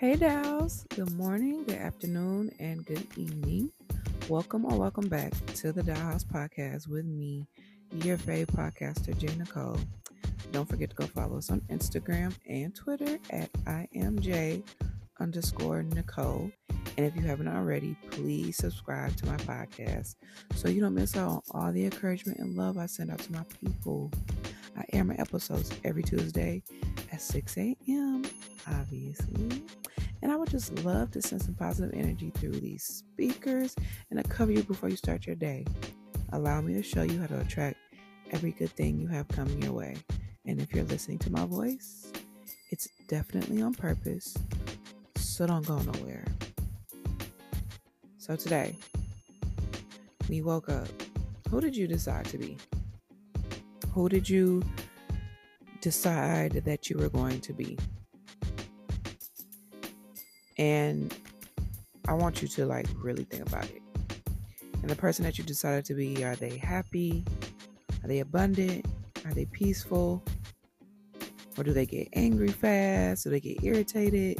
Hey, Dolls. Good morning, good afternoon, and good evening. Welcome or welcome back to the Doll House Podcast with me, your fave podcaster, J. Nicole. Don't forget to go follow us on Instagram and Twitter at IMJ underscore Nicole. And if you haven't already, please subscribe to my podcast so you don't miss out on all the encouragement and love I send out to my people. I air my episodes every Tuesday at 6 a.m., obviously. And I would just love to send some positive energy through these speakers and to cover you before you start your day. Allow me to show you how to attract every good thing you have coming your way. And if you're listening to my voice, it's definitely on purpose. So don't go nowhere. So today, we woke up. Who did you decide to be? Who did you decide that you were going to be? And I want you to like really think about it. And the person that you decided to be, are they happy? Are they abundant? Are they peaceful? Or do they get angry fast? Do they get irritated?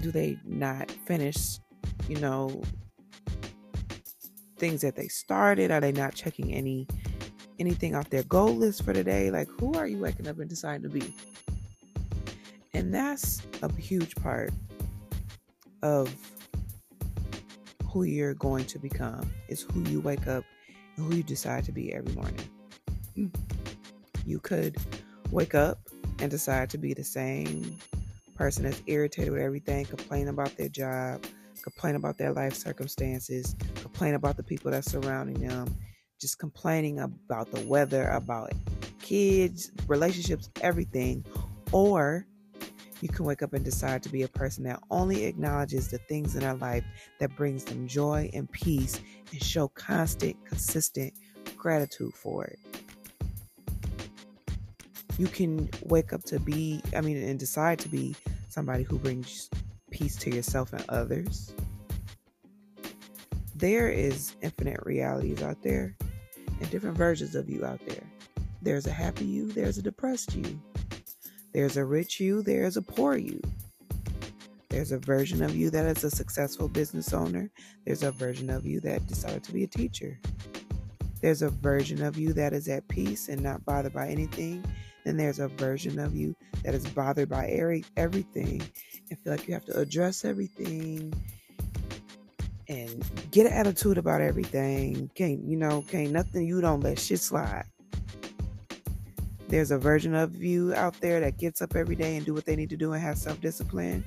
Do they not finish, you know, things that they started? Are they not checking any anything off their goal list for the day? Like who are you waking up and deciding to be? And that's a huge part of who you're going to become is who you wake up and who you decide to be every morning. Hmm. You could wake up and decide to be the same person that's irritated with everything, complain about their job, complain about their life circumstances, complain about the people that's surrounding them, just complaining about the weather, about kids, relationships, everything. Or you can wake up and decide to be a person that only acknowledges the things in our life that brings them joy and peace and show constant, consistent gratitude for it. You can wake up to be, I mean, and decide to be somebody who brings peace to yourself and others. There is infinite realities out there and different versions of you out there. There's a happy you, there's a depressed you. There's a rich you, there's a poor you. There's a version of you that is a successful business owner. There's a version of you that decided to be a teacher. There's a version of you that is at peace and not bothered by anything. Then there's a version of you that is bothered by every, everything and feel like you have to address everything and get an attitude about everything. Can't, you know, can't nothing you don't let shit slide. There's a version of you out there that gets up every day and do what they need to do and have self-discipline.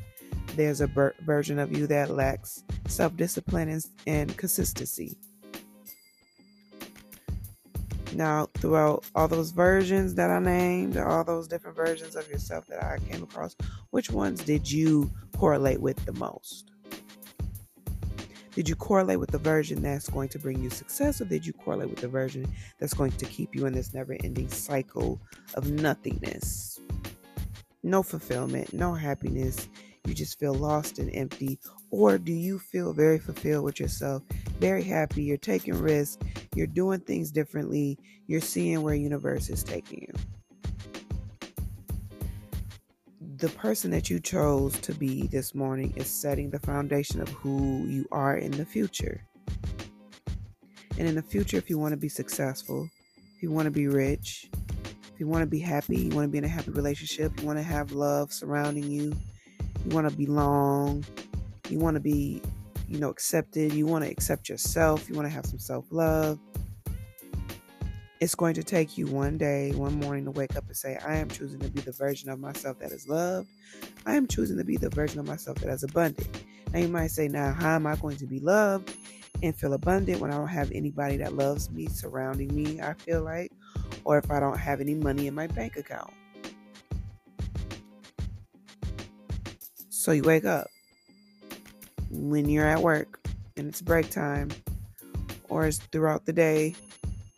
There's a ber- version of you that lacks self-discipline and, and consistency. Now, throughout all those versions that I named, all those different versions of yourself that I came across, which ones did you correlate with the most? Did you correlate with the version that's going to bring you success, or did you correlate with the version that's going to keep you in this never ending cycle of nothingness? No fulfillment, no happiness. You just feel lost and empty. Or do you feel very fulfilled with yourself, very happy? You're taking risks, you're doing things differently, you're seeing where universe is taking you the person that you chose to be this morning is setting the foundation of who you are in the future. And in the future, if you want to be successful, if you want to be rich, if you want to be happy, you want to be in a happy relationship, you want to have love surrounding you, you want to belong, you want to be, you know, accepted, you want to accept yourself, you want to have some self love, it's going to take you one day, one morning to wake up and say, I am choosing to be the version of myself that is loved. I am choosing to be the version of myself that is abundant. Now, you might say, Now, how am I going to be loved and feel abundant when I don't have anybody that loves me surrounding me? I feel like, or if I don't have any money in my bank account. So, you wake up when you're at work and it's break time, or it's throughout the day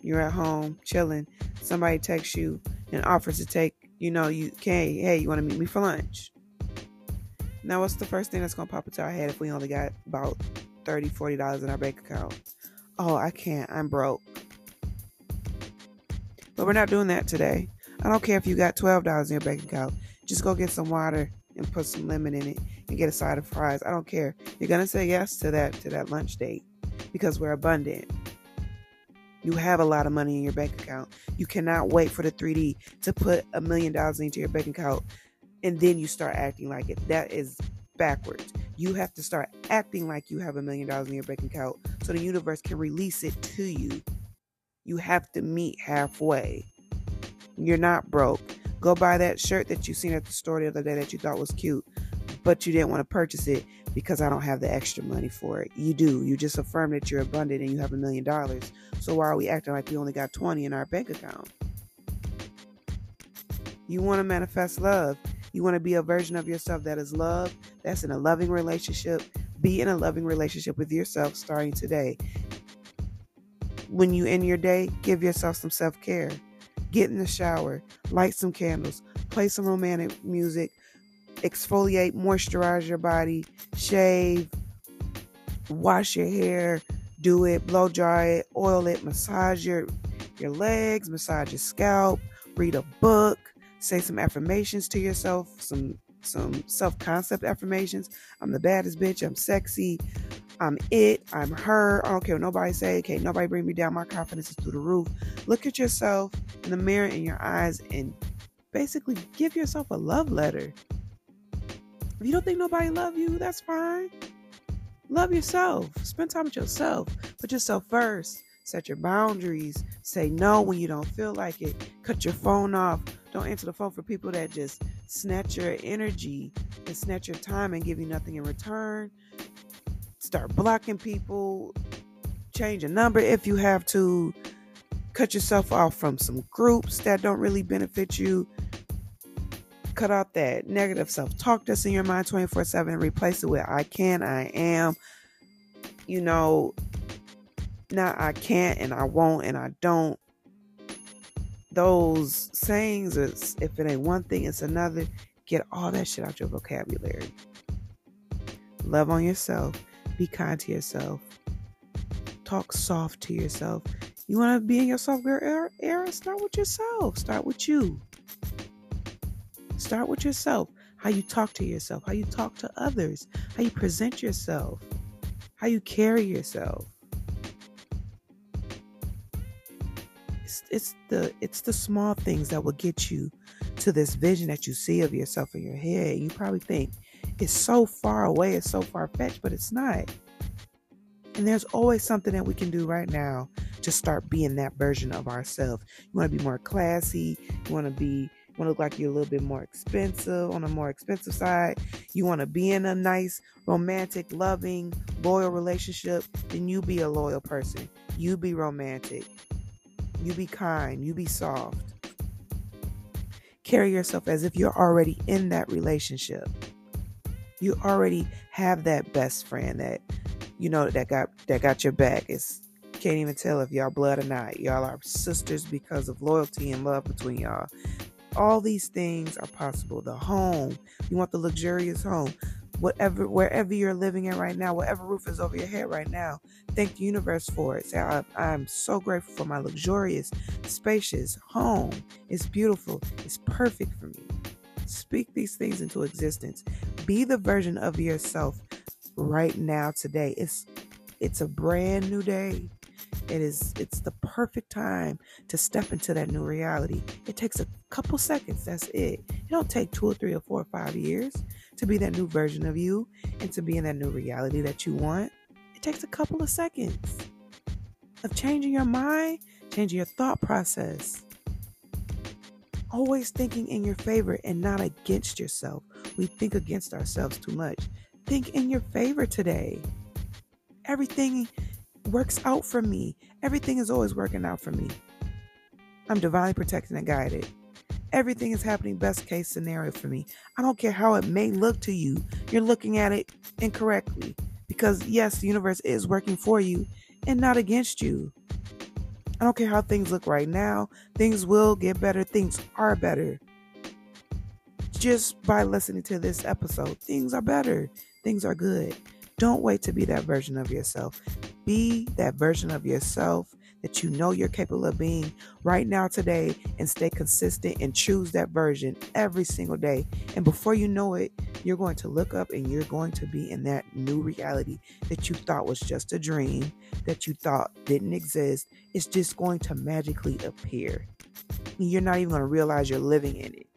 you're at home chilling, somebody texts you and offers to take, you know, you can, hey, you want to meet me for lunch? Now, what's the first thing that's going to pop into our head if we only got about 30 $40 in our bank account? Oh, I can't. I'm broke. But we're not doing that today. I don't care if you got $12 in your bank account. Just go get some water and put some lemon in it. and get a side of fries. I don't care. You're gonna say yes to that to that lunch date because we're abundant. You have a lot of money in your bank account. You cannot wait for the 3D to put a million dollars into your bank account and then you start acting like it. That is backwards. You have to start acting like you have a million dollars in your bank account so the universe can release it to you. You have to meet halfway. You're not broke. Go buy that shirt that you seen at the store the other day that you thought was cute, but you didn't want to purchase it because I don't have the extra money for it. You do. You just affirm that you're abundant and you have a million dollars. So why are we acting like we only got 20 in our bank account? You want to manifest love. You want to be a version of yourself that is love, that's in a loving relationship. Be in a loving relationship with yourself starting today. When you end your day, give yourself some self care. Get in the shower, light some candles, play some romantic music, exfoliate, moisturize your body, shave, wash your hair, do it, blow dry it, oil it, massage your your legs, massage your scalp, read a book, say some affirmations to yourself, some some self-concept affirmations. I'm the baddest bitch, I'm sexy, I'm it, I'm her. I don't care what nobody say. Okay, nobody bring me down. My confidence is through the roof. Look at yourself in the mirror in your eyes and basically give yourself a love letter. If you don't think nobody love you, that's fine. Love yourself. Spend time with yourself. Put yourself first. Set your boundaries. Say no when you don't feel like it. Cut your phone off. Don't answer the phone for people that just snatch your energy and snatch your time and give you nothing in return. Start blocking people. Change a number if you have to. Cut yourself off from some groups that don't really benefit you. Cut out that negative self talk that's in your mind 24 7 and replace it with I can, I am. You know, now I can't and I won't and I don't. Those sayings, if it ain't one thing, it's another. Get all that shit out of your vocabulary. Love on yourself. Be kind to yourself. Talk soft to yourself. You want to be in your soft girl era? Start with yourself. Start with you. Start with yourself. How you talk to yourself, how you talk to others, how you present yourself, how you carry yourself. It's, it's the it's the small things that will get you to this vision that you see of yourself in your head. You probably think it's so far away, it's so far fetched, but it's not. And there's always something that we can do right now to start being that version of ourselves. You want to be more classy, you want to be want to look like you're a little bit more expensive on a more expensive side. You want to be in a nice, romantic, loving, loyal relationship, then you be a loyal person. You be romantic. You be kind. You be soft. Carry yourself as if you're already in that relationship. You already have that best friend that you know that got that got your back. It's can't even tell if y'all blood or not. Y'all are sisters because of loyalty and love between y'all. All these things are possible. The home, you want the luxurious home whatever wherever you're living in right now, whatever roof is over your head right now. Thank the universe for it. Say, I, I'm so grateful for my luxurious, spacious home. It's beautiful. It's perfect for me. Speak these things into existence. Be the version of yourself right now today. It's it's a brand new day. It is it's the perfect time to step into that new reality. It takes a couple seconds. That's it. It don't take two or three or four or five years to be that new version of you and to be in that new reality that you want, it takes a couple of seconds of changing your mind, changing your thought process. Always thinking in your favor and not against yourself. We think against ourselves too much. Think in your favor today. Everything works out for me. Everything is always working out for me. I'm divinely protected and guided. Everything is happening best case scenario for me. I don't care how it may look to you. You're looking at it incorrectly because yes, the universe is working for you and not against you. I don't care how things look right now. Things will get better. Things are better. Just by listening to this episode, things are better. Things are good. Don't wait to be that version of yourself. Be that version of yourself that you know you're capable of being right now today and stay consistent and choose that version every single day. And before you know it, you're going to look up and you're going to be in that new reality that you thought was just a dream, that you thought didn't exist. It's just going to magically appear. You're not even going to realize you're living in it.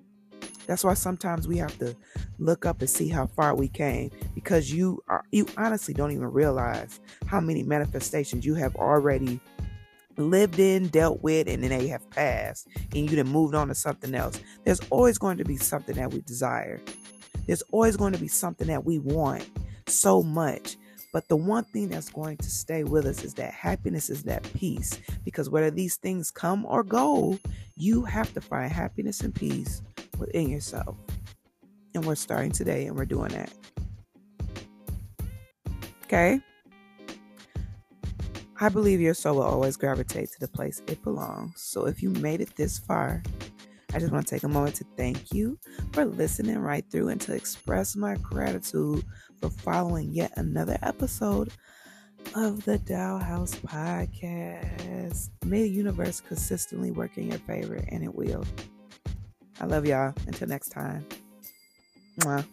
That's why sometimes we have to look up and see how far we came because you are you honestly don't even realize how many manifestations you have already lived in, dealt with, and then they have passed, and you then moved on to something else. There's always going to be something that we desire. There's always going to be something that we want so much. But the one thing that's going to stay with us is that happiness is that peace. Because whether these things come or go, you have to find happiness and peace within yourself. And we're starting today and we're doing that. Okay? I believe your soul will always gravitate to the place it belongs. So if you made it this far, I just want to take a moment to thank you for listening right through and to express my gratitude for following yet another episode of the Doll House Podcast. May the universe consistently work in your favor, and it will. I love y'all. Until next time. Mwah.